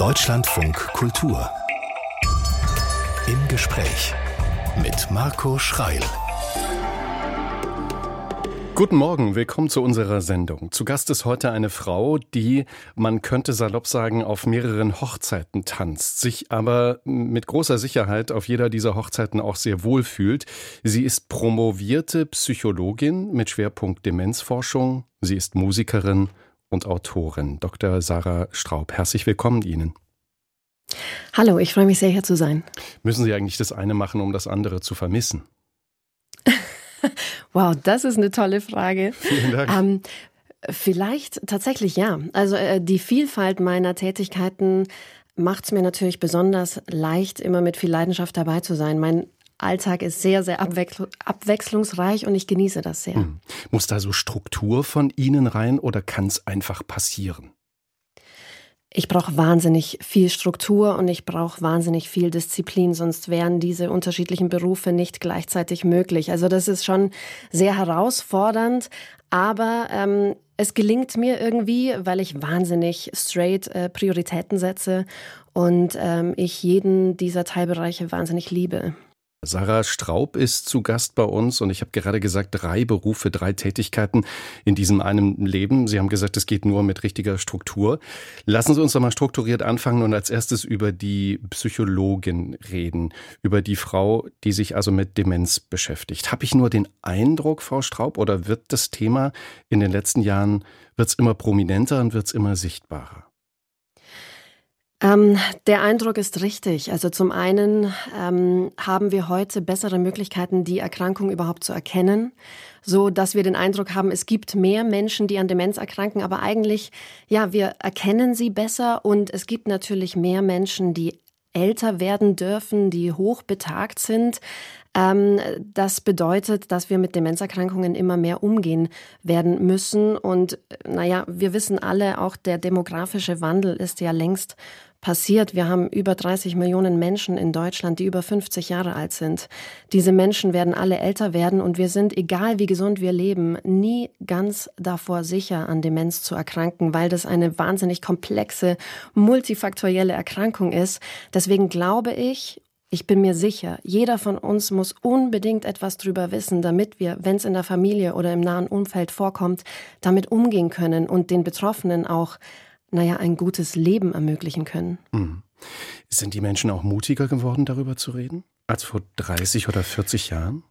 Deutschlandfunk Kultur. Im Gespräch mit Marco Schreil. Guten Morgen, willkommen zu unserer Sendung. Zu Gast ist heute eine Frau, die, man könnte salopp sagen, auf mehreren Hochzeiten tanzt, sich aber mit großer Sicherheit auf jeder dieser Hochzeiten auch sehr wohl fühlt. Sie ist promovierte Psychologin mit Schwerpunkt Demenzforschung. Sie ist Musikerin und Autorin. Dr. Sarah Straub, herzlich willkommen Ihnen. Hallo, ich freue mich sehr, hier zu sein. Müssen Sie eigentlich das eine machen, um das andere zu vermissen? wow, das ist eine tolle Frage. Vielen Dank. Ähm, vielleicht tatsächlich ja. Also äh, die Vielfalt meiner Tätigkeiten macht es mir natürlich besonders leicht, immer mit viel Leidenschaft dabei zu sein. Mein Alltag ist sehr, sehr abwechslungsreich und ich genieße das sehr. Hm. Muss da so Struktur von Ihnen rein oder kann es einfach passieren? Ich brauche wahnsinnig viel Struktur und ich brauche wahnsinnig viel Disziplin, sonst wären diese unterschiedlichen Berufe nicht gleichzeitig möglich. Also das ist schon sehr herausfordernd, aber ähm, es gelingt mir irgendwie, weil ich wahnsinnig straight äh, Prioritäten setze und ähm, ich jeden dieser Teilbereiche wahnsinnig liebe. Sarah Straub ist zu Gast bei uns und ich habe gerade gesagt, drei Berufe, drei Tätigkeiten in diesem einen Leben. Sie haben gesagt, es geht nur mit richtiger Struktur. Lassen Sie uns doch mal strukturiert anfangen und als erstes über die Psychologin reden, über die Frau, die sich also mit Demenz beschäftigt. Habe ich nur den Eindruck, Frau Straub, oder wird das Thema in den letzten Jahren, wird es immer prominenter und wird es immer sichtbarer? Ähm, der Eindruck ist richtig. Also zum einen ähm, haben wir heute bessere Möglichkeiten, die Erkrankung überhaupt zu erkennen, so dass wir den Eindruck haben, es gibt mehr Menschen, die an Demenz erkranken, aber eigentlich, ja, wir erkennen sie besser und es gibt natürlich mehr Menschen, die älter werden dürfen, die hoch betagt sind. Ähm, das bedeutet, dass wir mit Demenzerkrankungen immer mehr umgehen werden müssen. Und naja, wir wissen alle, auch der demografische Wandel ist ja längst passiert. Wir haben über 30 Millionen Menschen in Deutschland, die über 50 Jahre alt sind. Diese Menschen werden alle älter werden und wir sind, egal wie gesund wir leben, nie ganz davor sicher, an Demenz zu erkranken, weil das eine wahnsinnig komplexe, multifaktorielle Erkrankung ist. Deswegen glaube ich, ich bin mir sicher, jeder von uns muss unbedingt etwas drüber wissen, damit wir, wenn es in der Familie oder im nahen Umfeld vorkommt, damit umgehen können und den Betroffenen auch naja, ein gutes Leben ermöglichen können. Mhm. Sind die Menschen auch mutiger geworden, darüber zu reden, als vor 30 oder 40 Jahren?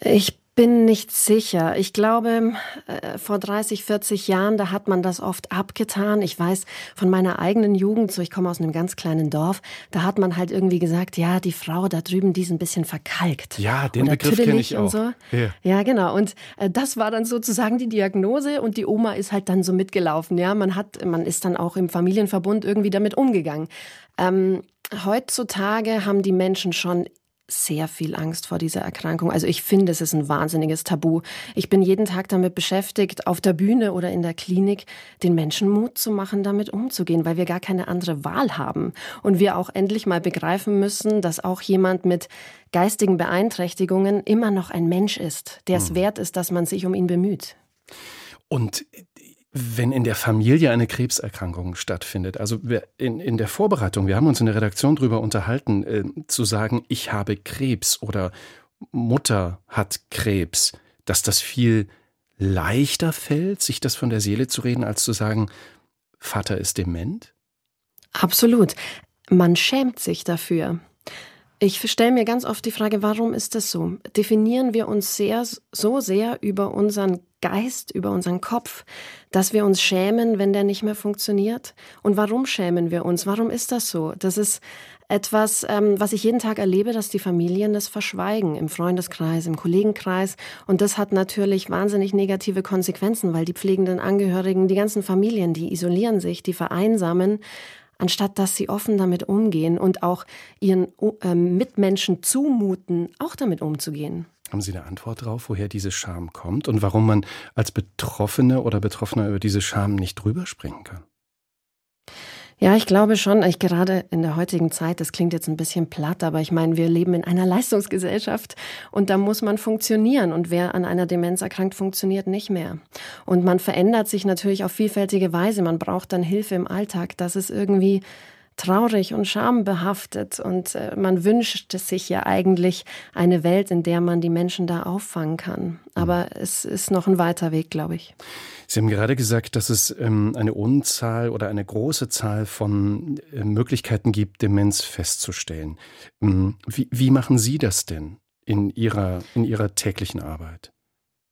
Ich bin nicht sicher. Ich glaube, äh, vor 30, 40 Jahren, da hat man das oft abgetan. Ich weiß von meiner eigenen Jugend, so ich komme aus einem ganz kleinen Dorf, da hat man halt irgendwie gesagt, ja, die Frau da drüben, die ist ein bisschen verkalkt. Ja, den Begriff kenne ich auch. So. Ja. ja. genau. Und äh, das war dann sozusagen die Diagnose und die Oma ist halt dann so mitgelaufen. Ja, man hat, man ist dann auch im Familienverbund irgendwie damit umgegangen. Ähm, Heutzutage haben die Menschen schon sehr viel Angst vor dieser Erkrankung. Also ich finde, es ist ein wahnsinniges Tabu. Ich bin jeden Tag damit beschäftigt, auf der Bühne oder in der Klinik den Menschen Mut zu machen, damit umzugehen, weil wir gar keine andere Wahl haben. Und wir auch endlich mal begreifen müssen, dass auch jemand mit geistigen Beeinträchtigungen immer noch ein Mensch ist, der es hm. wert ist, dass man sich um ihn bemüht. Und wenn in der Familie eine Krebserkrankung stattfindet, also in, in der Vorbereitung, wir haben uns in der Redaktion darüber unterhalten, äh, zu sagen, ich habe Krebs oder Mutter hat Krebs, dass das viel leichter fällt, sich das von der Seele zu reden, als zu sagen, Vater ist dement? Absolut. Man schämt sich dafür. Ich stelle mir ganz oft die Frage, warum ist das so? Definieren wir uns sehr, so sehr über unseren Geist, über unseren Kopf, dass wir uns schämen, wenn der nicht mehr funktioniert? Und warum schämen wir uns? Warum ist das so? Das ist etwas, ähm, was ich jeden Tag erlebe, dass die Familien das verschweigen, im Freundeskreis, im Kollegenkreis. Und das hat natürlich wahnsinnig negative Konsequenzen, weil die pflegenden Angehörigen, die ganzen Familien, die isolieren sich, die vereinsamen anstatt dass sie offen damit umgehen und auch ihren äh, Mitmenschen zumuten, auch damit umzugehen. Haben Sie eine Antwort darauf, woher diese Scham kommt und warum man als Betroffene oder Betroffener über diese Scham nicht drüber springen kann? Ja, ich glaube schon, ich gerade in der heutigen Zeit, das klingt jetzt ein bisschen platt, aber ich meine, wir leben in einer Leistungsgesellschaft und da muss man funktionieren und wer an einer Demenz erkrankt, funktioniert nicht mehr. Und man verändert sich natürlich auf vielfältige Weise, man braucht dann Hilfe im Alltag, das ist irgendwie traurig und schambehaftet und äh, man wünscht sich ja eigentlich eine Welt, in der man die Menschen da auffangen kann. Aber mhm. es ist noch ein weiter Weg, glaube ich. Sie haben gerade gesagt, dass es ähm, eine Unzahl oder eine große Zahl von äh, Möglichkeiten gibt, Demenz festzustellen. Ähm, wie, wie machen Sie das denn in Ihrer, in Ihrer täglichen Arbeit?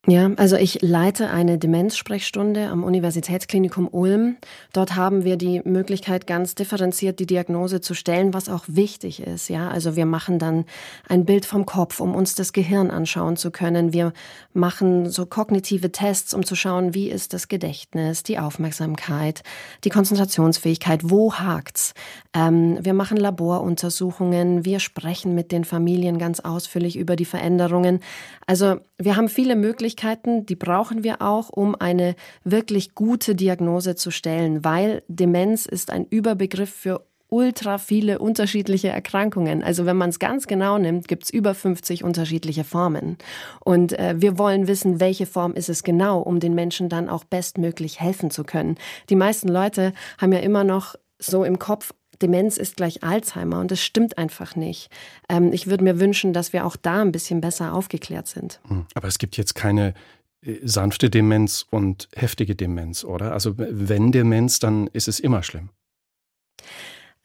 Ja, also ich leite eine Demenzsprechstunde am Universitätsklinikum Ulm. Dort haben wir die Möglichkeit, ganz differenziert die Diagnose zu stellen, was auch wichtig ist. Ja, also wir machen dann ein Bild vom Kopf, um uns das Gehirn anschauen zu können. Wir machen so kognitive Tests, um zu schauen, wie ist das Gedächtnis, die Aufmerksamkeit, die Konzentrationsfähigkeit, wo hakt's. Ähm, wir machen Laboruntersuchungen, wir sprechen mit den Familien ganz ausführlich über die Veränderungen. Also wir haben viele Möglichkeiten, die brauchen wir auch, um eine wirklich gute Diagnose zu stellen, weil Demenz ist ein Überbegriff für ultra viele unterschiedliche Erkrankungen. Also wenn man es ganz genau nimmt, gibt es über 50 unterschiedliche Formen. Und äh, wir wollen wissen, welche Form ist es genau, um den Menschen dann auch bestmöglich helfen zu können. Die meisten Leute haben ja immer noch so im Kopf, Demenz ist gleich Alzheimer und das stimmt einfach nicht. Ähm, ich würde mir wünschen, dass wir auch da ein bisschen besser aufgeklärt sind. Hm, aber es gibt jetzt keine äh, sanfte Demenz und heftige Demenz, oder? Also wenn Demenz, dann ist es immer schlimm.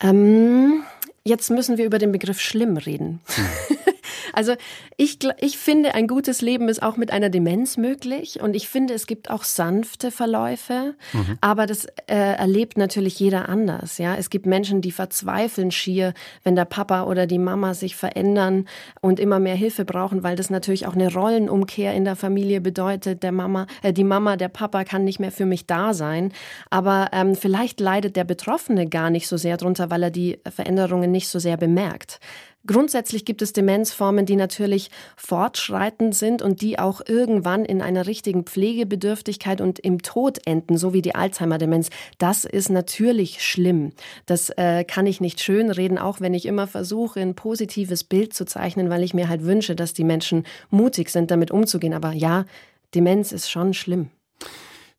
Ähm, jetzt müssen wir über den Begriff schlimm reden. Hm. Also ich, ich finde, ein gutes Leben ist auch mit einer Demenz möglich und ich finde, es gibt auch sanfte Verläufe, mhm. aber das äh, erlebt natürlich jeder anders. Ja, es gibt Menschen, die verzweifeln schier, wenn der Papa oder die Mama sich verändern und immer mehr Hilfe brauchen, weil das natürlich auch eine Rollenumkehr in der Familie bedeutet. Der Mama, äh, die Mama, der Papa kann nicht mehr für mich da sein, aber ähm, vielleicht leidet der Betroffene gar nicht so sehr drunter, weil er die Veränderungen nicht so sehr bemerkt. Grundsätzlich gibt es Demenzformen, die natürlich fortschreitend sind und die auch irgendwann in einer richtigen Pflegebedürftigkeit und im Tod enden, so wie die Alzheimer-Demenz. Das ist natürlich schlimm. Das äh, kann ich nicht schönreden, auch wenn ich immer versuche, ein positives Bild zu zeichnen, weil ich mir halt wünsche, dass die Menschen mutig sind, damit umzugehen. Aber ja, Demenz ist schon schlimm.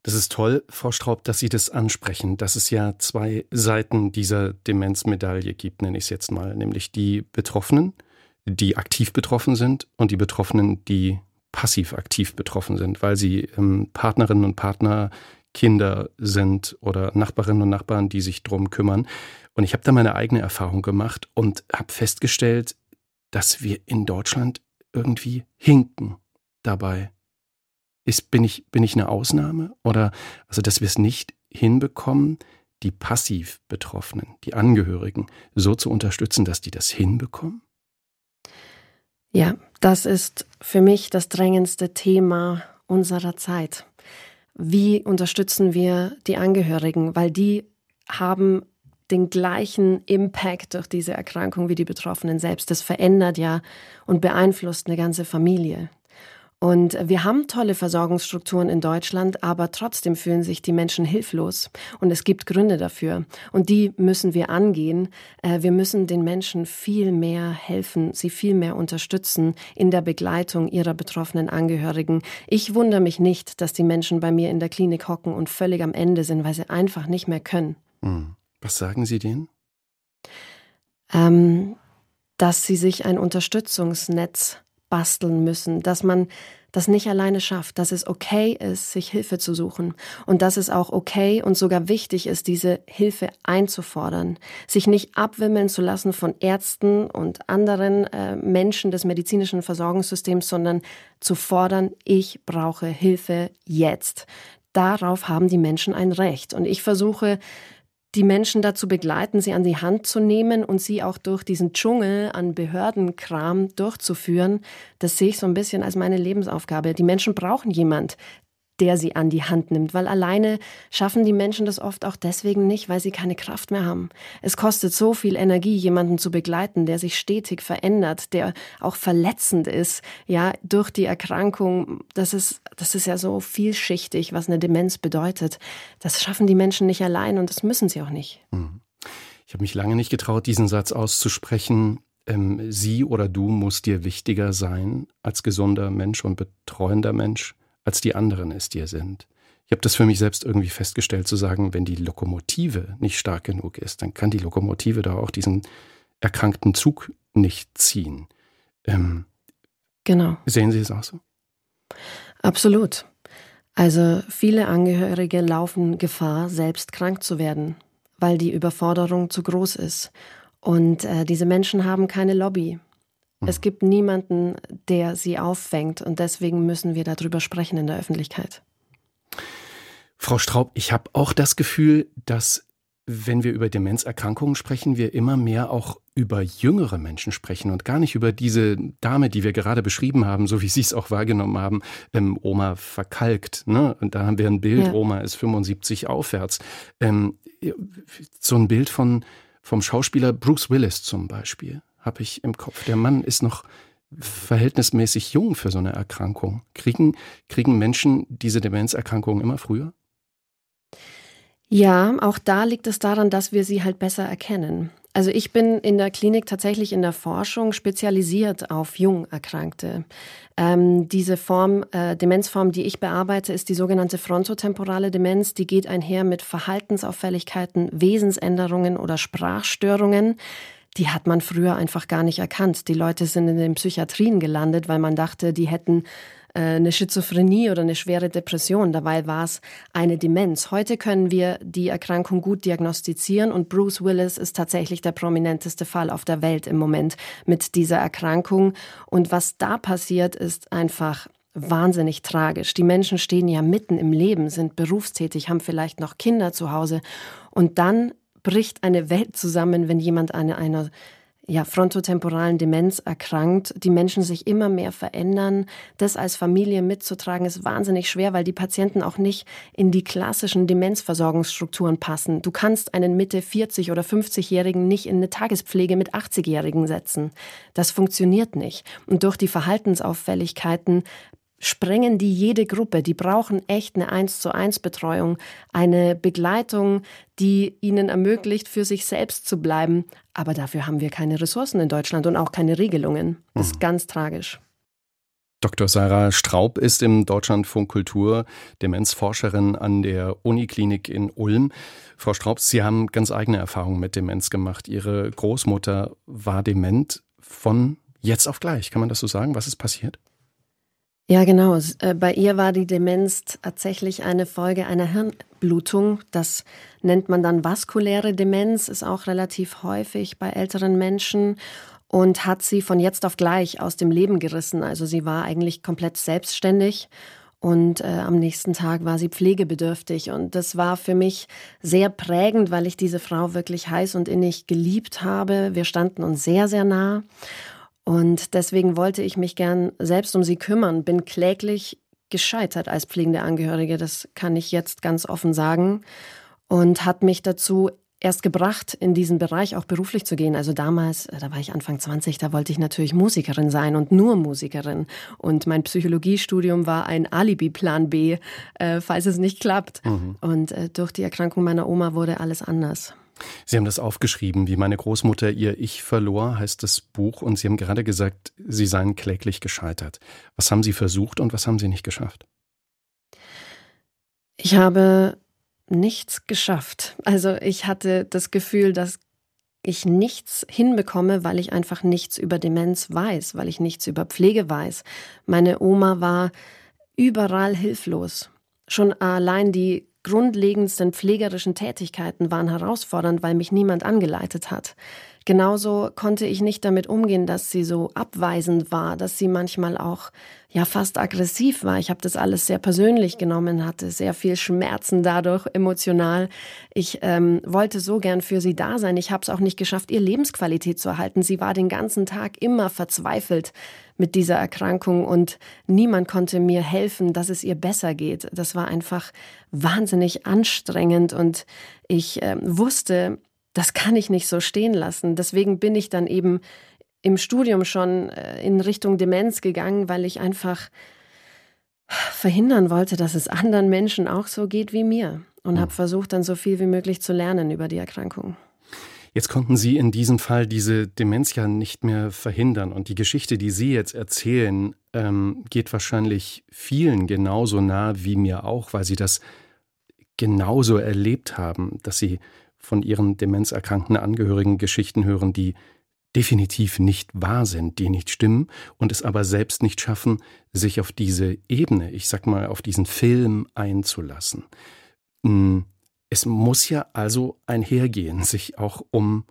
Das ist toll, Frau Straub, dass Sie das ansprechen, dass es ja zwei Seiten dieser Demenzmedaille gibt, nenne ich es jetzt mal, nämlich die Betroffenen, die aktiv betroffen sind und die Betroffenen, die passiv aktiv betroffen sind, weil sie ähm, Partnerinnen und Partner, Kinder sind oder Nachbarinnen und Nachbarn, die sich drum kümmern. Und ich habe da meine eigene Erfahrung gemacht und habe festgestellt, dass wir in Deutschland irgendwie hinken dabei. Ist, bin, ich, bin ich eine Ausnahme? Oder also, dass wir es nicht hinbekommen, die passiv Betroffenen, die Angehörigen, so zu unterstützen, dass die das hinbekommen? Ja, das ist für mich das drängendste Thema unserer Zeit. Wie unterstützen wir die Angehörigen? Weil die haben den gleichen Impact durch diese Erkrankung wie die Betroffenen selbst. Das verändert ja und beeinflusst eine ganze Familie. Und wir haben tolle Versorgungsstrukturen in Deutschland, aber trotzdem fühlen sich die Menschen hilflos. Und es gibt Gründe dafür. Und die müssen wir angehen. Äh, wir müssen den Menschen viel mehr helfen, sie viel mehr unterstützen in der Begleitung ihrer betroffenen Angehörigen. Ich wundere mich nicht, dass die Menschen bei mir in der Klinik hocken und völlig am Ende sind, weil sie einfach nicht mehr können. Hm. Was sagen Sie denen? Ähm, dass sie sich ein Unterstützungsnetz basteln müssen, dass man das nicht alleine schafft, dass es okay ist, sich Hilfe zu suchen und dass es auch okay und sogar wichtig ist, diese Hilfe einzufordern, sich nicht abwimmeln zu lassen von Ärzten und anderen äh, Menschen des medizinischen Versorgungssystems, sondern zu fordern, ich brauche Hilfe jetzt. Darauf haben die Menschen ein Recht. Und ich versuche, die Menschen dazu begleiten, sie an die Hand zu nehmen und sie auch durch diesen Dschungel an Behördenkram durchzuführen, das sehe ich so ein bisschen als meine Lebensaufgabe. Die Menschen brauchen jemand, der sie an die Hand nimmt, weil alleine schaffen die Menschen das oft auch deswegen nicht, weil sie keine Kraft mehr haben. Es kostet so viel Energie, jemanden zu begleiten, der sich stetig verändert, der auch verletzend ist, ja, durch die Erkrankung. Das ist, das ist ja so vielschichtig, was eine Demenz bedeutet. Das schaffen die Menschen nicht allein und das müssen sie auch nicht. Mhm. Ich habe mich lange nicht getraut, diesen Satz auszusprechen. Ähm, sie oder du muss dir wichtiger sein als gesunder Mensch und betreuender Mensch, als die anderen es dir sind. Ich habe das für mich selbst irgendwie festgestellt, zu sagen, wenn die Lokomotive nicht stark genug ist, dann kann die Lokomotive da auch diesen erkrankten Zug nicht ziehen. Ähm, genau. Sehen Sie es auch so? Absolut. Also viele Angehörige laufen Gefahr, selbst krank zu werden, weil die Überforderung zu groß ist. Und äh, diese Menschen haben keine Lobby. Mhm. Es gibt niemanden, der sie auffängt. Und deswegen müssen wir darüber sprechen in der Öffentlichkeit. Frau Straub, ich habe auch das Gefühl, dass wenn wir über Demenzerkrankungen sprechen, wir immer mehr auch über jüngere Menschen sprechen und gar nicht über diese Dame, die wir gerade beschrieben haben, so wie Sie es auch wahrgenommen haben, ähm, Oma verkalkt. Ne? Und da haben wir ein Bild, ja. Oma ist 75 aufwärts. Ähm, so ein Bild von, vom Schauspieler Bruce Willis zum Beispiel habe ich im Kopf. Der Mann ist noch verhältnismäßig jung für so eine Erkrankung. Kriegen, kriegen Menschen diese Demenzerkrankungen immer früher? Ja, auch da liegt es daran, dass wir sie halt besser erkennen. Also ich bin in der Klinik tatsächlich in der Forschung spezialisiert auf Jungerkrankte. Ähm, diese Form, äh, Demenzform, die ich bearbeite, ist die sogenannte frontotemporale Demenz. Die geht einher mit Verhaltensauffälligkeiten, Wesensänderungen oder Sprachstörungen. Die hat man früher einfach gar nicht erkannt. Die Leute sind in den Psychiatrien gelandet, weil man dachte, die hätten äh, eine Schizophrenie oder eine schwere Depression. Dabei war es eine Demenz. Heute können wir die Erkrankung gut diagnostizieren und Bruce Willis ist tatsächlich der prominenteste Fall auf der Welt im Moment mit dieser Erkrankung. Und was da passiert, ist einfach wahnsinnig tragisch. Die Menschen stehen ja mitten im Leben, sind berufstätig, haben vielleicht noch Kinder zu Hause und dann bricht eine Welt zusammen, wenn jemand an einer ja, frontotemporalen Demenz erkrankt, die Menschen sich immer mehr verändern. Das als Familie mitzutragen ist wahnsinnig schwer, weil die Patienten auch nicht in die klassischen Demenzversorgungsstrukturen passen. Du kannst einen Mitte 40- oder 50-Jährigen nicht in eine Tagespflege mit 80-Jährigen setzen. Das funktioniert nicht. Und durch die Verhaltensauffälligkeiten sprengen die jede Gruppe. Die brauchen echt eine 1 zu 1 Betreuung, eine Begleitung, die ihnen ermöglicht, für sich selbst zu bleiben. Aber dafür haben wir keine Ressourcen in Deutschland und auch keine Regelungen. Das ist mhm. ganz tragisch. Dr. Sarah Straub ist im Deutschlandfunk Kultur Demenzforscherin an der Uniklinik in Ulm. Frau Straub, Sie haben ganz eigene Erfahrungen mit Demenz gemacht. Ihre Großmutter war dement von jetzt auf gleich. Kann man das so sagen? Was ist passiert? Ja, genau. Äh, bei ihr war die Demenz tatsächlich eine Folge einer Hirnblutung. Das nennt man dann vaskuläre Demenz, ist auch relativ häufig bei älteren Menschen und hat sie von jetzt auf gleich aus dem Leben gerissen. Also sie war eigentlich komplett selbstständig und äh, am nächsten Tag war sie pflegebedürftig. Und das war für mich sehr prägend, weil ich diese Frau wirklich heiß und innig geliebt habe. Wir standen uns sehr, sehr nah. Und deswegen wollte ich mich gern selbst um sie kümmern, bin kläglich gescheitert als pflegende Angehörige, das kann ich jetzt ganz offen sagen, und hat mich dazu erst gebracht, in diesen Bereich auch beruflich zu gehen. Also damals, äh, da war ich Anfang 20, da wollte ich natürlich Musikerin sein und nur Musikerin. Und mein Psychologiestudium war ein Alibi-Plan B, äh, falls es nicht klappt. Mhm. Und äh, durch die Erkrankung meiner Oma wurde alles anders. Sie haben das aufgeschrieben, wie meine Großmutter ihr Ich verlor, heißt das Buch. Und Sie haben gerade gesagt, Sie seien kläglich gescheitert. Was haben Sie versucht und was haben Sie nicht geschafft? Ich habe nichts geschafft. Also ich hatte das Gefühl, dass ich nichts hinbekomme, weil ich einfach nichts über Demenz weiß, weil ich nichts über Pflege weiß. Meine Oma war überall hilflos. Schon allein die grundlegendsten pflegerischen Tätigkeiten waren herausfordernd, weil mich niemand angeleitet hat. Genauso konnte ich nicht damit umgehen, dass sie so abweisend war, dass sie manchmal auch ja fast aggressiv war. Ich habe das alles sehr persönlich genommen, hatte sehr viel Schmerzen dadurch emotional. Ich ähm, wollte so gern für sie da sein. Ich habe es auch nicht geschafft, ihr Lebensqualität zu erhalten. Sie war den ganzen Tag immer verzweifelt mit dieser Erkrankung und niemand konnte mir helfen, dass es ihr besser geht. Das war einfach wahnsinnig anstrengend und ich äh, wusste, das kann ich nicht so stehen lassen. Deswegen bin ich dann eben im Studium schon äh, in Richtung Demenz gegangen, weil ich einfach verhindern wollte, dass es anderen Menschen auch so geht wie mir und habe versucht, dann so viel wie möglich zu lernen über die Erkrankung. Jetzt konnten Sie in diesem Fall diese Demenz ja nicht mehr verhindern. Und die Geschichte, die Sie jetzt erzählen, ähm, geht wahrscheinlich vielen genauso nah wie mir auch, weil Sie das genauso erlebt haben, dass Sie von Ihren demenzerkrankten Angehörigen Geschichten hören, die definitiv nicht wahr sind, die nicht stimmen und es aber selbst nicht schaffen, sich auf diese Ebene, ich sag mal, auf diesen Film einzulassen. Hm, es muss ja also einhergehen, sich auch um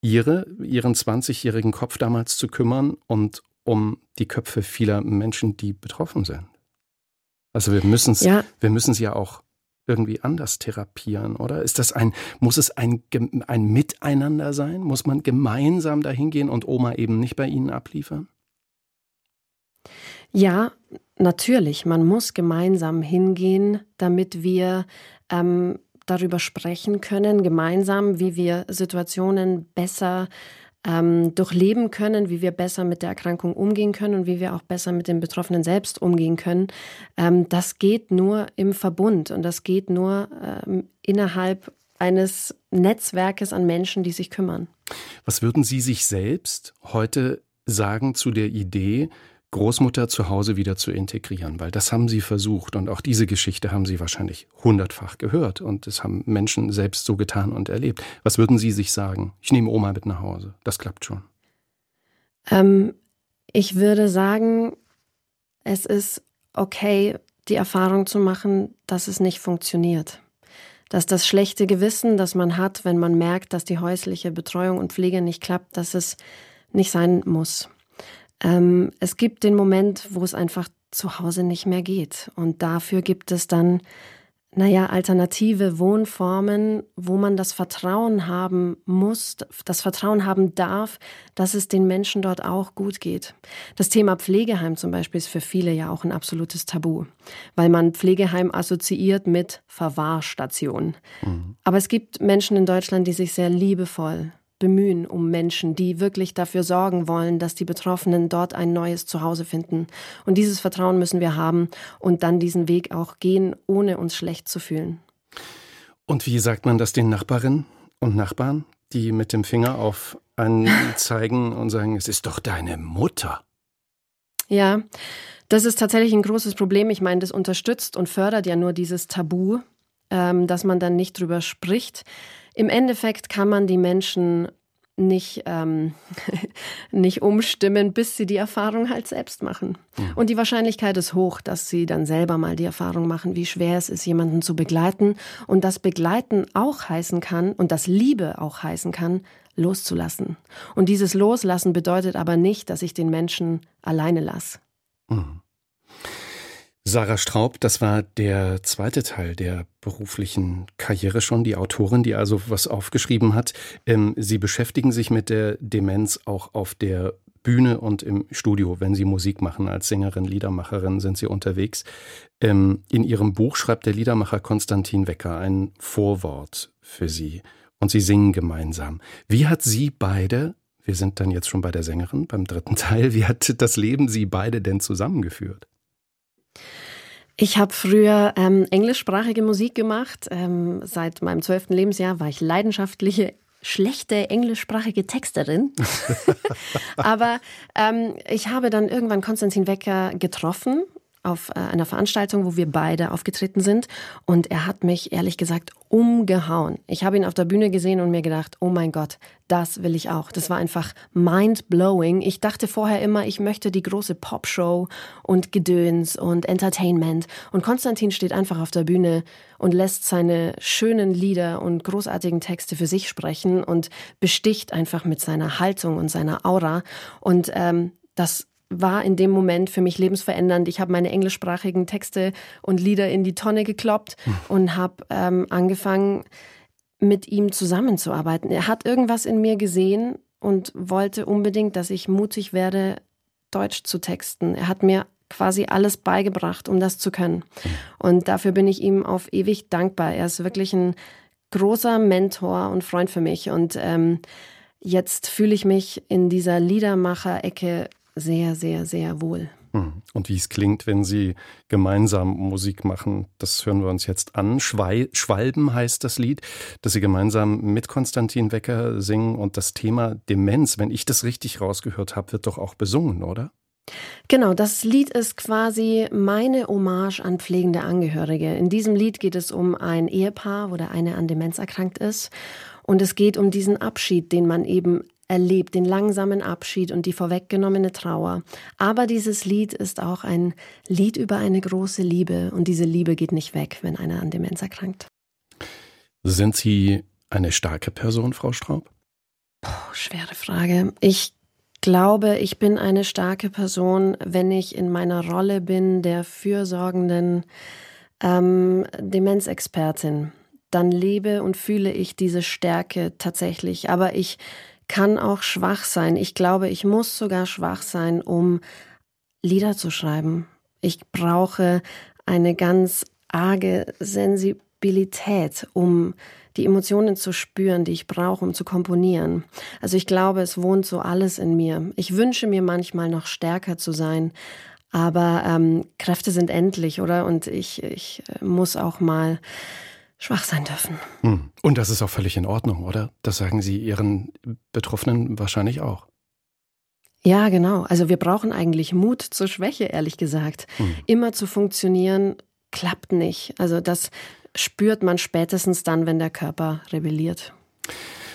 ihre, ihren 20-jährigen Kopf damals zu kümmern und um die Köpfe vieler Menschen, die betroffen sind. Also wir müssen es, ja. wir müssen es ja auch irgendwie anders therapieren, oder? Ist das ein, muss es ein, ein Miteinander sein? Muss man gemeinsam dahin gehen und Oma eben nicht bei Ihnen abliefern? Ja, natürlich. Man muss gemeinsam hingehen, damit wir ähm, darüber sprechen können, gemeinsam, wie wir Situationen besser ähm, durchleben können, wie wir besser mit der Erkrankung umgehen können und wie wir auch besser mit den Betroffenen selbst umgehen können. Ähm, das geht nur im Verbund und das geht nur ähm, innerhalb eines Netzwerkes an Menschen, die sich kümmern. Was würden Sie sich selbst heute sagen zu der Idee, Großmutter zu Hause wieder zu integrieren, weil das haben sie versucht und auch diese Geschichte haben sie wahrscheinlich hundertfach gehört und das haben Menschen selbst so getan und erlebt. Was würden Sie sich sagen? Ich nehme Oma mit nach Hause. Das klappt schon. Ähm, ich würde sagen, es ist okay, die Erfahrung zu machen, dass es nicht funktioniert. Dass das schlechte Gewissen, das man hat, wenn man merkt, dass die häusliche Betreuung und Pflege nicht klappt, dass es nicht sein muss. Ähm, es gibt den Moment, wo es einfach zu Hause nicht mehr geht. Und dafür gibt es dann, naja, alternative Wohnformen, wo man das Vertrauen haben muss, das Vertrauen haben darf, dass es den Menschen dort auch gut geht. Das Thema Pflegeheim zum Beispiel ist für viele ja auch ein absolutes Tabu, weil man Pflegeheim assoziiert mit Verwahrstation. Mhm. Aber es gibt Menschen in Deutschland, die sich sehr liebevoll bemühen um Menschen, die wirklich dafür sorgen wollen, dass die Betroffenen dort ein neues Zuhause finden. Und dieses Vertrauen müssen wir haben und dann diesen Weg auch gehen, ohne uns schlecht zu fühlen. Und wie sagt man das den Nachbarinnen und Nachbarn, die mit dem Finger auf einen zeigen und sagen, es ist doch deine Mutter? Ja, das ist tatsächlich ein großes Problem. Ich meine, das unterstützt und fördert ja nur dieses Tabu, ähm, dass man dann nicht drüber spricht. Im Endeffekt kann man die Menschen nicht, ähm, nicht umstimmen, bis sie die Erfahrung halt selbst machen. Ja. Und die Wahrscheinlichkeit ist hoch, dass sie dann selber mal die Erfahrung machen, wie schwer es ist, jemanden zu begleiten. Und das Begleiten auch heißen kann und das Liebe auch heißen kann, loszulassen. Und dieses Loslassen bedeutet aber nicht, dass ich den Menschen alleine lasse. Mhm. Sarah Straub, das war der zweite Teil der beruflichen Karriere schon, die Autorin, die also was aufgeschrieben hat. Ähm, Sie beschäftigen sich mit der Demenz auch auf der Bühne und im Studio, wenn Sie Musik machen. Als Sängerin, Liedermacherin sind Sie unterwegs. Ähm, in Ihrem Buch schreibt der Liedermacher Konstantin Wecker ein Vorwort für Sie und Sie singen gemeinsam. Wie hat Sie beide, wir sind dann jetzt schon bei der Sängerin, beim dritten Teil, wie hat das Leben Sie beide denn zusammengeführt? Ich habe früher ähm, englischsprachige Musik gemacht. Ähm, seit meinem zwölften Lebensjahr war ich leidenschaftliche schlechte englischsprachige Texterin. Aber ähm, ich habe dann irgendwann Konstantin Wecker getroffen auf äh, einer Veranstaltung, wo wir beide aufgetreten sind. Und er hat mich ehrlich gesagt umgehauen. Ich habe ihn auf der Bühne gesehen und mir gedacht, oh mein Gott, das will ich auch. Das war einfach mind-blowing. Ich dachte vorher immer, ich möchte die große Popshow und Gedöns und Entertainment. Und Konstantin steht einfach auf der Bühne und lässt seine schönen Lieder und großartigen Texte für sich sprechen und besticht einfach mit seiner Haltung und seiner Aura. Und ähm, das war in dem Moment für mich lebensverändernd. Ich habe meine englischsprachigen Texte und Lieder in die Tonne gekloppt und habe ähm, angefangen, mit ihm zusammenzuarbeiten. Er hat irgendwas in mir gesehen und wollte unbedingt, dass ich mutig werde, Deutsch zu texten. Er hat mir quasi alles beigebracht, um das zu können. Und dafür bin ich ihm auf ewig dankbar. Er ist wirklich ein großer Mentor und Freund für mich. Und ähm, jetzt fühle ich mich in dieser Liedermacher-Ecke sehr, sehr, sehr wohl. Hm. Und wie es klingt, wenn Sie gemeinsam Musik machen, das hören wir uns jetzt an. Schwei Schwalben heißt das Lied, das Sie gemeinsam mit Konstantin Wecker singen. Und das Thema Demenz, wenn ich das richtig rausgehört habe, wird doch auch besungen, oder? Genau, das Lied ist quasi meine Hommage an pflegende Angehörige. In diesem Lied geht es um ein Ehepaar, wo der eine an Demenz erkrankt ist. Und es geht um diesen Abschied, den man eben erlebt, den langsamen Abschied und die vorweggenommene Trauer. Aber dieses Lied ist auch ein Lied über eine große Liebe und diese Liebe geht nicht weg, wenn einer an Demenz erkrankt. Sind Sie eine starke Person, Frau Straub? Puh, schwere Frage. Ich glaube, ich bin eine starke Person, wenn ich in meiner Rolle bin der fürsorgenden ähm, Demenzexpertin. Dann lebe und fühle ich diese Stärke tatsächlich. Aber ich kann auch schwach sein. Ich glaube, ich muss sogar schwach sein, um Lieder zu schreiben. Ich brauche eine ganz arge Sensibilität, um die Emotionen zu spüren, die ich brauche, um zu komponieren. Also ich glaube, es wohnt so alles in mir. Ich wünsche mir manchmal noch stärker zu sein, aber ähm, Kräfte sind endlich, oder? Und ich, ich äh, muss auch mal schwach sein dürfen. Hm. Und das ist auch völlig in Ordnung, oder? Das sagen Sie Ihren Betroffenen wahrscheinlich auch. Ja, genau. Also wir brauchen eigentlich Mut zur Schwäche, ehrlich gesagt. Hm. Immer zu funktionieren klappt nicht. Also das spürt man spätestens dann, wenn der Körper rebelliert.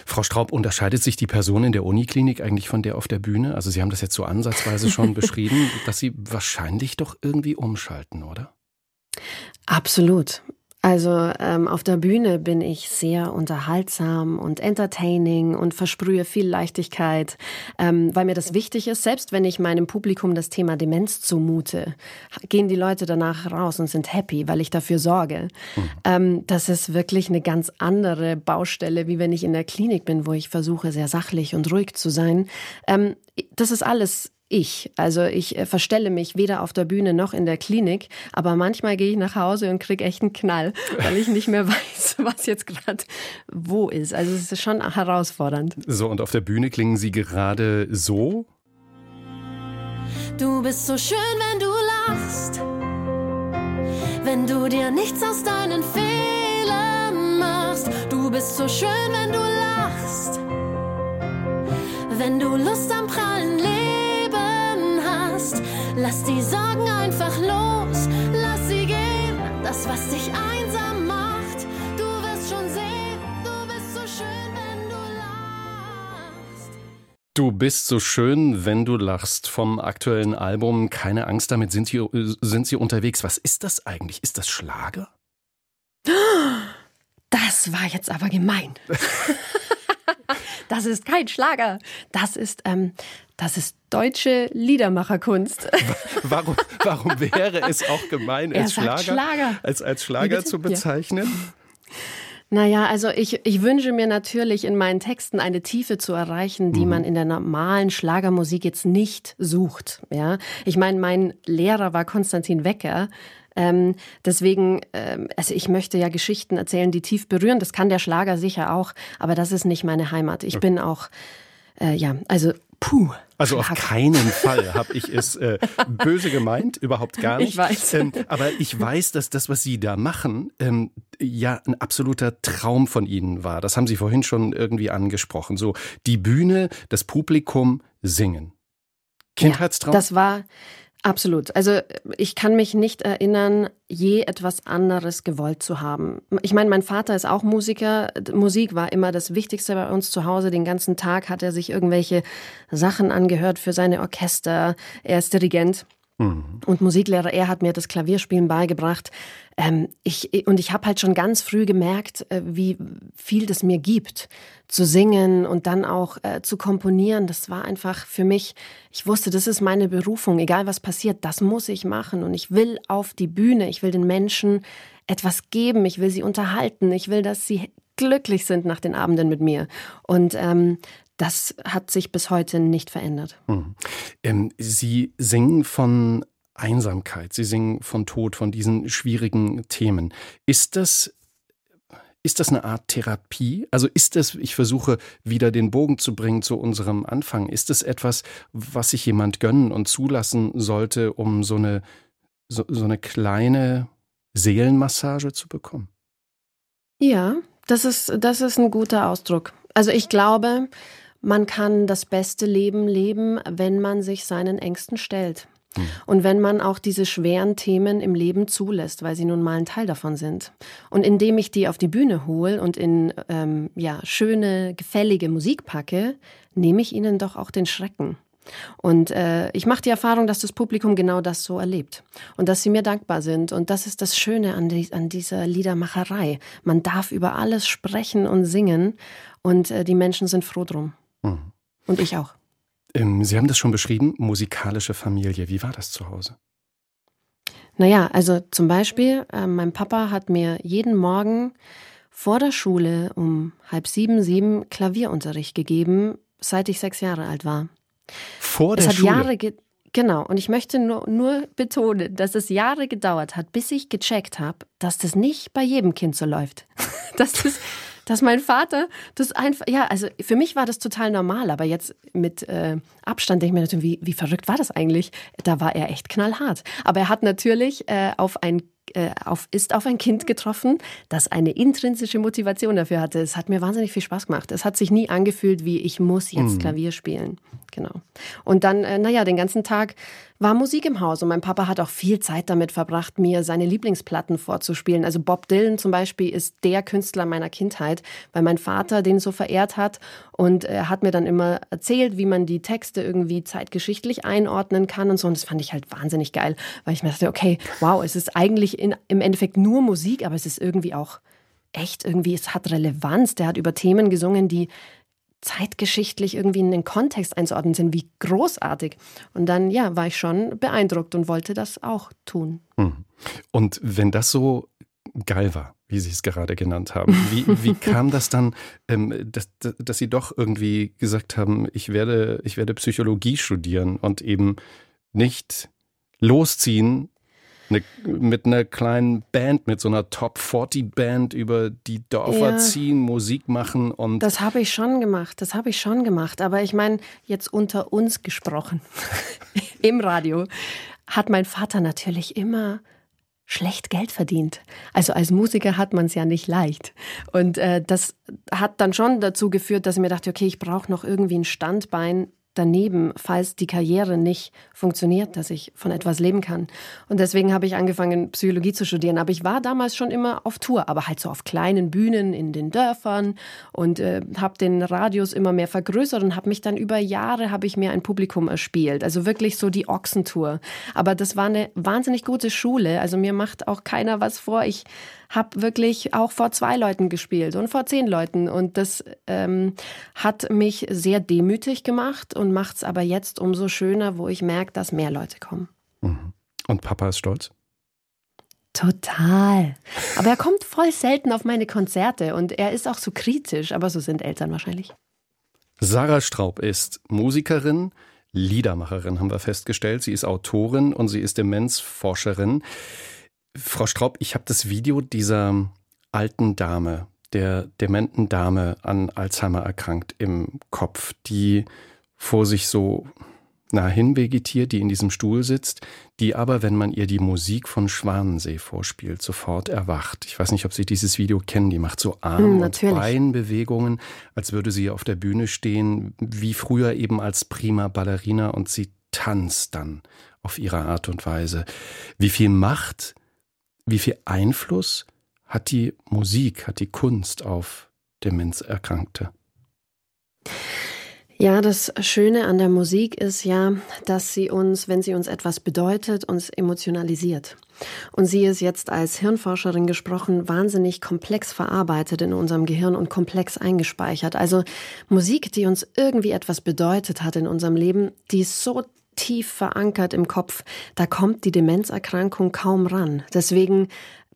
Frau Straub, unterscheidet sich die Person in der Uniklinik eigentlich von der auf der Bühne? Also Sie haben das jetzt so ansatzweise schon beschrieben, dass Sie wahrscheinlich doch irgendwie umschalten, oder? Absolut. Also ähm, auf der Bühne bin ich sehr unterhaltsam und entertaining und versprühe viel Leichtigkeit, ähm, weil mir das wichtig ist. Selbst wenn ich meinem Publikum das Thema Demenz zumute, gehen die Leute danach raus und sind happy, weil ich dafür sorge. Mhm. Ähm, das ist wirklich eine ganz andere Baustelle, wie wenn ich in der Klinik bin, wo ich versuche, sehr sachlich und ruhig zu sein. Ähm, das ist alles ich. Also ich äh, verstelle mich weder auf der Bühne noch in der Klinik, aber manchmal gehe ich nach Hause und kriege echt einen Knall, weil ich nicht mehr weiß, was jetzt gerade wo ist. Also es ist schon herausfordernd. So, und auf der Bühne klingen Sie gerade so? Du bist so schön, wenn du lachst, wenn du dir nichts aus deinen Fehlern machst. Du bist so schön, wenn du lachst, wenn du Lust am Prallen lebst Lass die Sorgen einfach los, lass sie gehen. Das, was dich einsam macht, du wirst schon sehen, du bist so schön, wenn du lachst. Du bist so schön, wenn du lachst. Vom aktuellen Album Keine Angst, damit sind sie, sind sie unterwegs. Was ist das eigentlich? Ist das Schlager? Das war jetzt aber gemein. das ist kein Schlager. Das ist, ähm, das ist deutsche Liedermacherkunst. Warum, warum wäre es auch gemein, als Schlager, Schlager, Als, als Schlager zu bezeichnen? Ja. Naja, also ich, ich wünsche mir natürlich in meinen Texten eine Tiefe zu erreichen, die mhm. man in der normalen Schlagermusik jetzt nicht sucht. Ja, ich meine, mein Lehrer war Konstantin Wecker. Ähm, deswegen, ähm, also ich möchte ja Geschichten erzählen, die tief berühren. Das kann der Schlager sicher auch, aber das ist nicht meine Heimat. Ich bin auch, äh, ja, also puh. Also auf keinen Fall habe ich es äh, böse gemeint, überhaupt gar nicht. Ich weiß. Ähm, aber ich weiß, dass das, was Sie da machen, ähm, ja ein absoluter Traum von Ihnen war. Das haben Sie vorhin schon irgendwie angesprochen. So die Bühne, das Publikum singen. Kindheitstraum. Ja, das war Absolut. Also ich kann mich nicht erinnern, je etwas anderes gewollt zu haben. Ich meine, mein Vater ist auch Musiker. Musik war immer das Wichtigste bei uns zu Hause. Den ganzen Tag hat er sich irgendwelche Sachen angehört für seine Orchester. Er ist Dirigent. Und Musiklehrer, er hat mir das Klavierspielen beigebracht. Ähm, ich, und ich habe halt schon ganz früh gemerkt, äh, wie viel das mir gibt, zu singen und dann auch äh, zu komponieren. Das war einfach für mich, ich wusste, das ist meine Berufung. Egal was passiert, das muss ich machen. Und ich will auf die Bühne, ich will den Menschen etwas geben, ich will sie unterhalten, ich will, dass sie glücklich sind nach den Abenden mit mir. Und ähm, das hat sich bis heute nicht verändert. Hm. Ähm, Sie singen von Einsamkeit, Sie singen von Tod, von diesen schwierigen Themen. Ist das Ist das eine Art Therapie? Also ist das, ich versuche wieder den Bogen zu bringen zu unserem Anfang, ist es etwas, was sich jemand gönnen und zulassen sollte, um so eine, so, so eine kleine Seelenmassage zu bekommen? Ja, das ist, das ist ein guter Ausdruck. Also ich glaube, man kann das beste Leben leben, wenn man sich seinen Ängsten stellt. Hm. Und wenn man auch diese schweren Themen im Leben zulässt, weil sie nun mal ein Teil davon sind. Und indem ich die auf die Bühne hole und in ähm, ja, schöne, gefällige Musik packe, nehme ich ihnen doch auch den Schrecken. Und äh, ich mache die Erfahrung, dass das Publikum genau das so erlebt und dass sie mir dankbar sind. Und das ist das Schöne an, die, an dieser Liedermacherei. Man darf über alles sprechen und singen und äh, die Menschen sind froh drum. Mhm. Und ich auch. Ähm, Sie haben das schon beschrieben, musikalische Familie. Wie war das zu Hause? Naja, also zum Beispiel, äh, mein Papa hat mir jeden Morgen vor der Schule um halb sieben, sieben Klavierunterricht gegeben, seit ich sechs Jahre alt war. Vor der es hat Schule? Jahre Genau, und ich möchte nur, nur betonen, dass es Jahre gedauert hat, bis ich gecheckt habe, dass das nicht bei jedem Kind so läuft. dass das dass mein Vater das einfach, ja, also für mich war das total normal, aber jetzt mit äh, Abstand denke ich mir natürlich, wie, wie verrückt war das eigentlich? Da war er echt knallhart. Aber er hat natürlich äh, auf ein äh, auf, ist auf ein Kind getroffen, das eine intrinsische Motivation dafür hatte. Es hat mir wahnsinnig viel Spaß gemacht. Es hat sich nie angefühlt, wie ich muss jetzt mhm. Klavier spielen. Genau. Und dann, äh, naja, den ganzen Tag war Musik im Haus und mein Papa hat auch viel Zeit damit verbracht, mir seine Lieblingsplatten vorzuspielen. Also Bob Dylan zum Beispiel ist der Künstler meiner Kindheit, weil mein Vater den so verehrt hat und er hat mir dann immer erzählt, wie man die Texte irgendwie zeitgeschichtlich einordnen kann und so. Und das fand ich halt wahnsinnig geil, weil ich mir dachte, okay, wow, es ist eigentlich in, im Endeffekt nur Musik, aber es ist irgendwie auch echt irgendwie, es hat Relevanz. Der hat über Themen gesungen, die zeitgeschichtlich irgendwie in den Kontext einzuordnen sind, wie großartig. Und dann, ja, war ich schon beeindruckt und wollte das auch tun. Hm. Und wenn das so geil war, wie Sie es gerade genannt haben, wie, wie kam das dann, ähm, dass, dass Sie doch irgendwie gesagt haben, ich werde, ich werde Psychologie studieren und eben nicht losziehen eine, mit einer kleinen Band, mit so einer Top 40 Band über die Dörfer ja, ziehen, Musik machen und. Das habe ich schon gemacht, das habe ich schon gemacht. Aber ich meine, jetzt unter uns gesprochen, im Radio, hat mein Vater natürlich immer schlecht Geld verdient. Also als Musiker hat man es ja nicht leicht. Und äh, das hat dann schon dazu geführt, dass ich mir dachte, okay, ich brauche noch irgendwie ein Standbein, daneben, falls die Karriere nicht funktioniert, dass ich von etwas leben kann. Und deswegen habe ich angefangen, Psychologie zu studieren. Aber ich war damals schon immer auf Tour, aber halt so auf kleinen Bühnen in den Dörfern und äh, habe den Radius immer mehr vergrößert und habe mich dann über Jahre habe ich mir ein Publikum erspielt. Also wirklich so die Ochsentour. Aber das war eine wahnsinnig gute Schule. Also mir macht auch keiner was vor. Ich habe wirklich auch vor zwei Leuten gespielt und vor zehn Leuten. Und das ähm, hat mich sehr demütig gemacht und macht es aber jetzt umso schöner, wo ich merke, dass mehr Leute kommen. Mhm. Und Papa ist stolz? Total. Aber er kommt voll selten auf meine Konzerte und er ist auch so kritisch, aber so sind Eltern wahrscheinlich. Sarah Straub ist Musikerin, Liedermacherin, haben wir festgestellt. Sie ist Autorin und sie ist Demenzforscherin. Frau Straub, ich habe das Video dieser alten Dame, der dementen Dame an Alzheimer erkrankt im Kopf, die vor sich so nah hin vegetiert, die in diesem Stuhl sitzt, die aber, wenn man ihr die Musik von Schwanensee vorspielt, sofort erwacht. Ich weiß nicht, ob Sie dieses Video kennen, die macht so Arm- mm, und Beinbewegungen, als würde sie auf der Bühne stehen, wie früher eben als prima Ballerina und sie tanzt dann auf ihre Art und Weise. Wie viel Macht wie viel Einfluss hat die Musik, hat die Kunst auf Demenzerkrankte? Ja, das Schöne an der Musik ist ja, dass sie uns, wenn sie uns etwas bedeutet, uns emotionalisiert. Und sie ist jetzt als Hirnforscherin gesprochen, wahnsinnig komplex verarbeitet in unserem Gehirn und komplex eingespeichert. Also Musik, die uns irgendwie etwas bedeutet hat in unserem Leben, die ist so tief verankert im Kopf, da kommt die Demenzerkrankung kaum ran. Deswegen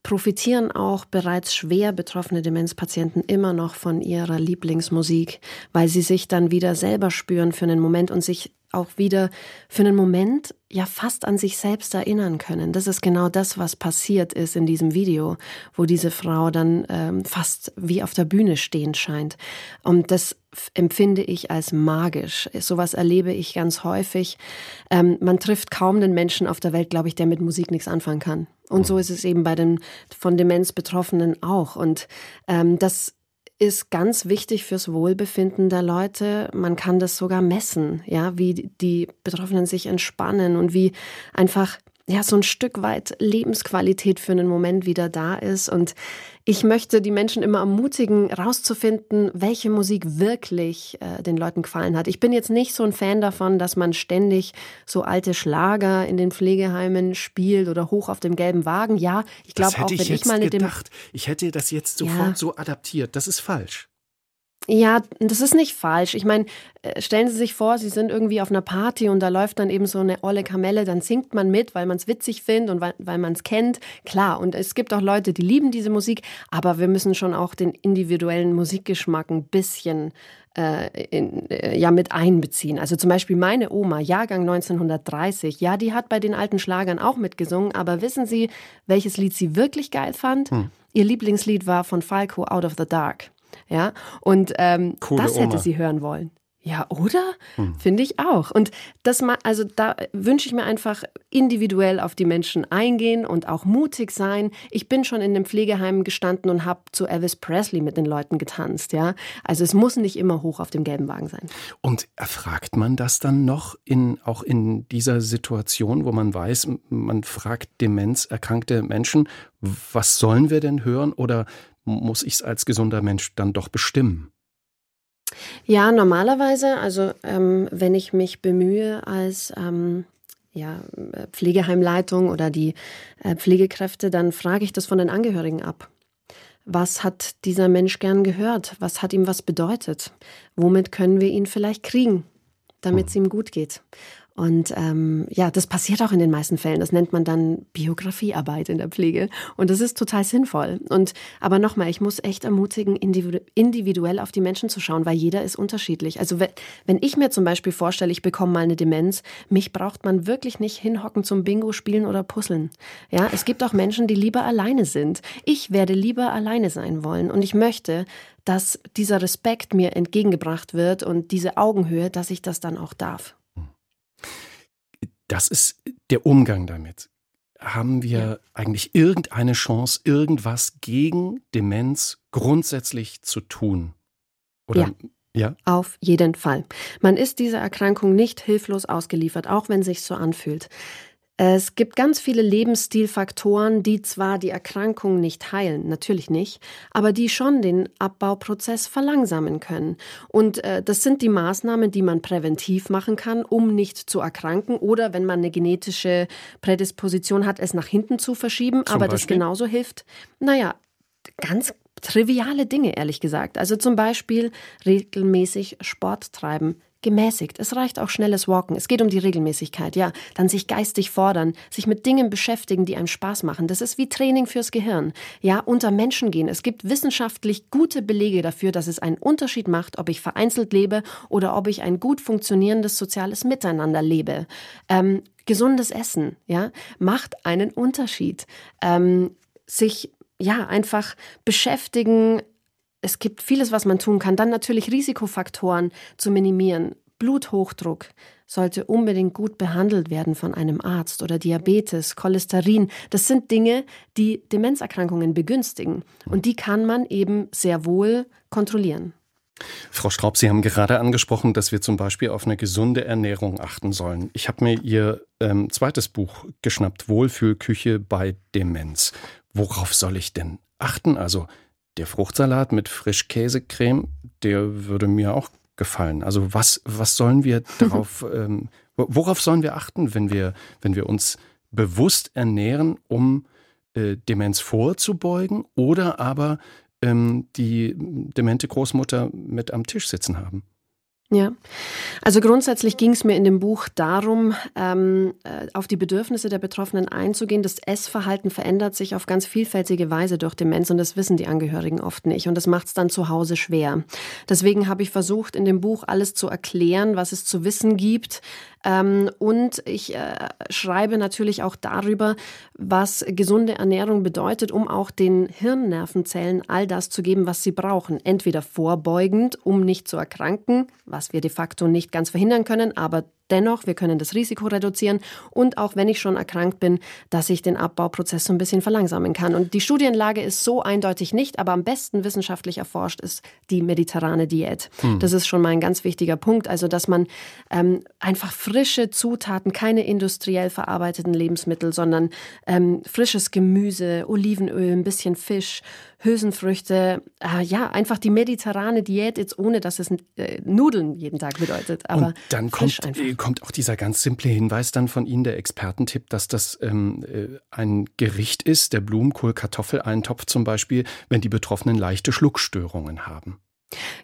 profitieren auch bereits schwer betroffene Demenzpatienten immer noch von ihrer Lieblingsmusik, weil sie sich dann wieder selber spüren für einen Moment und sich auch wieder für einen Moment ja fast an sich selbst erinnern können. Das ist genau das, was passiert ist in diesem Video, wo diese Frau dann ähm, fast wie auf der Bühne stehen scheint. Und das empfinde ich als magisch. Sowas erlebe ich ganz häufig. Ähm, man trifft kaum einen Menschen auf der Welt, glaube ich, der mit Musik nichts anfangen kann. Und so ist es eben bei den von Demenz Betroffenen auch. Und ähm, das ist ganz wichtig fürs Wohlbefinden der Leute. Man kann das sogar messen, ja, wie die Betroffenen sich entspannen und wie einfach ja, so ein Stück weit Lebensqualität für einen Moment wieder da ist. Und ich möchte die Menschen immer ermutigen, rauszufinden, welche Musik wirklich äh, den Leuten gefallen hat. Ich bin jetzt nicht so ein Fan davon, dass man ständig so alte Schlager in den Pflegeheimen spielt oder hoch auf dem gelben Wagen. Ja, ich glaube auch, wenn ich, ich mal eine gedacht. Ich hätte das jetzt sofort ja. so adaptiert. Das ist falsch. Ja, das ist nicht falsch. Ich meine, äh, stellen Sie sich vor, Sie sind irgendwie auf einer Party und da läuft dann eben so eine olle Kamelle, dann singt man mit, weil man es witzig findet und weil, weil man es kennt. Klar, und es gibt auch Leute, die lieben diese Musik, aber wir müssen schon auch den individuellen Musikgeschmack ein bisschen äh, in, äh, ja mit einbeziehen. Also zum Beispiel meine Oma, Jahrgang 1930, ja, die hat bei den alten Schlagern auch mitgesungen, aber wissen Sie, welches Lied sie wirklich geil fand? Hm. Ihr Lieblingslied war von Falco Out of the Dark. Ja, und ähm, das hätte sie hören wollen. Ja, oder? Hm. Finde ich auch. Und das mal, also da wünsche ich mir einfach individuell auf die Menschen eingehen und auch mutig sein. Ich bin schon in dem Pflegeheim gestanden und habe zu Elvis Presley mit den Leuten getanzt, ja. Also es muss nicht immer hoch auf dem gelben Wagen sein. Und erfragt man das dann noch in, auch in dieser Situation, wo man weiß, man fragt demenzerkrankte Menschen, was sollen wir denn hören oder muss ich es als gesunder Mensch dann doch bestimmen? Ja, normalerweise, also ähm, wenn ich mich bemühe als ähm, ja, Pflegeheimleitung oder die äh, Pflegekräfte, dann frage ich das von den Angehörigen ab. Was hat dieser Mensch gern gehört? Was hat ihm was bedeutet? Womit können wir ihn vielleicht kriegen, damit es ihm gut geht? Und ähm, ja, das passiert auch in den meisten Fällen. Das nennt man dann Biografiearbeit in der Pflege. Und das ist total sinnvoll. Und aber nochmal, ich muss echt ermutigen, individuell auf die Menschen zu schauen, weil jeder ist unterschiedlich. Also wenn ich mir zum Beispiel vorstelle, ich bekomme mal eine Demenz, mich braucht man wirklich nicht hinhocken zum Bingo spielen oder Puzzeln. Ja, es gibt auch Menschen, die lieber alleine sind. Ich werde lieber alleine sein wollen. Und ich möchte, dass dieser Respekt mir entgegengebracht wird und diese Augenhöhe, dass ich das dann auch darf. Das ist der Umgang damit. Haben wir ja. eigentlich irgendeine Chance, irgendwas gegen Demenz grundsätzlich zu tun? Oder ja. Ja. Auf jeden Fall. Man ist dieser Erkrankung nicht hilflos ausgeliefert, auch wenn sich so anfühlt. Es gibt ganz viele Lebensstilfaktoren, die zwar die Erkrankung nicht heilen, natürlich nicht, aber die schon den Abbauprozess verlangsamen können. Und äh, das sind die Maßnahmen, die man präventiv machen kann, um nicht zu erkranken oder wenn man eine genetische Prädisposition hat, es nach hinten zu verschieben. Zum aber Beispiel? das genauso hilft. Naja, ganz triviale Dinge, ehrlich gesagt. Also zum Beispiel regelmäßig Sport treiben, gemäßigt. Es reicht auch schnelles Walken. Es geht um die Regelmäßigkeit, ja. Dann sich geistig fordern, sich mit Dingen beschäftigen, die einem Spaß machen. Das ist wie Training fürs Gehirn. Ja, unter Menschen gehen. Es gibt wissenschaftlich gute Belege dafür, dass es einen Unterschied macht, ob ich vereinzelt lebe oder ob ich ein gut funktionierendes soziales Miteinander lebe. Ähm, gesundes Essen, ja, macht einen Unterschied. Ähm, sich ja, einfach beschäftigen, es gibt vieles, was man tun kann. Dann natürlich Risikofaktoren zu minimieren. Bluthochdruck sollte unbedingt gut behandelt werden von einem Arzt oder Diabetes, Cholesterin. Das sind Dinge, die Demenzerkrankungen begünstigen. Und die kann man eben sehr wohl kontrollieren. Frau Straub, Sie haben gerade angesprochen, dass wir zum Beispiel auf eine gesunde Ernährung achten sollen. Ich habe mir Ihr ähm, zweites Buch geschnappt, Wohlfühlküche bei Demenz. Worauf soll ich denn achten? Also der Fruchtsalat mit Frischkäsecreme, der würde mir auch gefallen. Also was, was sollen wir darauf, ähm, worauf sollen wir achten, wenn wir, wenn wir uns bewusst ernähren, um äh, Demenz vorzubeugen oder aber ähm, die demente Großmutter mit am Tisch sitzen haben? Ja, also grundsätzlich ging es mir in dem Buch darum, ähm, äh, auf die Bedürfnisse der Betroffenen einzugehen. Das Essverhalten verändert sich auf ganz vielfältige Weise durch Demenz und das wissen die Angehörigen oft nicht und das macht es dann zu Hause schwer. Deswegen habe ich versucht, in dem Buch alles zu erklären, was es zu wissen gibt, ähm, und ich äh, schreibe natürlich auch darüber, was gesunde Ernährung bedeutet, um auch den Hirnnervenzellen all das zu geben, was sie brauchen. Entweder vorbeugend, um nicht zu erkranken, was wir de facto nicht ganz verhindern können, aber Dennoch, wir können das Risiko reduzieren und auch wenn ich schon erkrankt bin, dass ich den Abbauprozess so ein bisschen verlangsamen kann. Und die Studienlage ist so eindeutig nicht, aber am besten wissenschaftlich erforscht ist die mediterrane Diät. Hm. Das ist schon mal ein ganz wichtiger Punkt. Also, dass man ähm, einfach frische Zutaten, keine industriell verarbeiteten Lebensmittel, sondern ähm, frisches Gemüse, Olivenöl, ein bisschen Fisch, Hülsenfrüchte, äh, ja, einfach die mediterrane Diät, jetzt ohne dass es äh, Nudeln jeden Tag bedeutet. Aber und dann kommt, kommt auch dieser ganz simple Hinweis dann von Ihnen, der Expertentipp, dass das ähm, äh, ein Gericht ist, der Blumenkohl-Kartoffeleintopf zum Beispiel, wenn die Betroffenen leichte Schluckstörungen haben.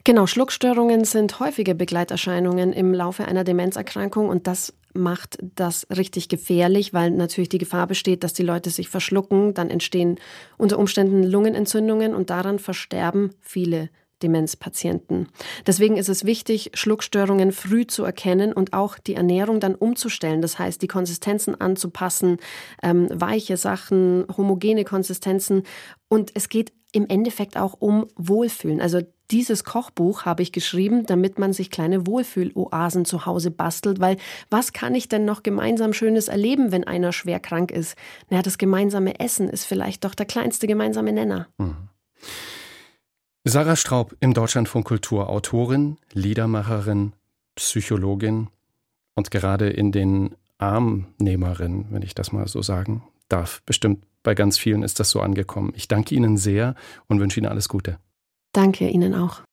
Genau, Schluckstörungen sind häufige Begleiterscheinungen im Laufe einer Demenzerkrankung und das macht das richtig gefährlich, weil natürlich die Gefahr besteht, dass die Leute sich verschlucken, dann entstehen unter Umständen Lungenentzündungen und daran versterben viele Demenzpatienten. Deswegen ist es wichtig, Schluckstörungen früh zu erkennen und auch die Ernährung dann umzustellen. Das heißt, die Konsistenzen anzupassen, ähm, weiche Sachen, homogene Konsistenzen. Und es geht im Endeffekt auch um Wohlfühlen. Also dieses Kochbuch habe ich geschrieben, damit man sich kleine Wohlfühloasen zu Hause bastelt, weil was kann ich denn noch gemeinsam Schönes erleben, wenn einer schwer krank ist? Na, das gemeinsame Essen ist vielleicht doch der kleinste gemeinsame Nenner. Mhm. Sarah Straub im Deutschlandfunk Kultur, Autorin, Liedermacherin, Psychologin und gerade in den Armnehmerinnen, wenn ich das mal so sagen darf. Bestimmt bei ganz vielen ist das so angekommen. Ich danke Ihnen sehr und wünsche Ihnen alles Gute. Danke Ihnen auch.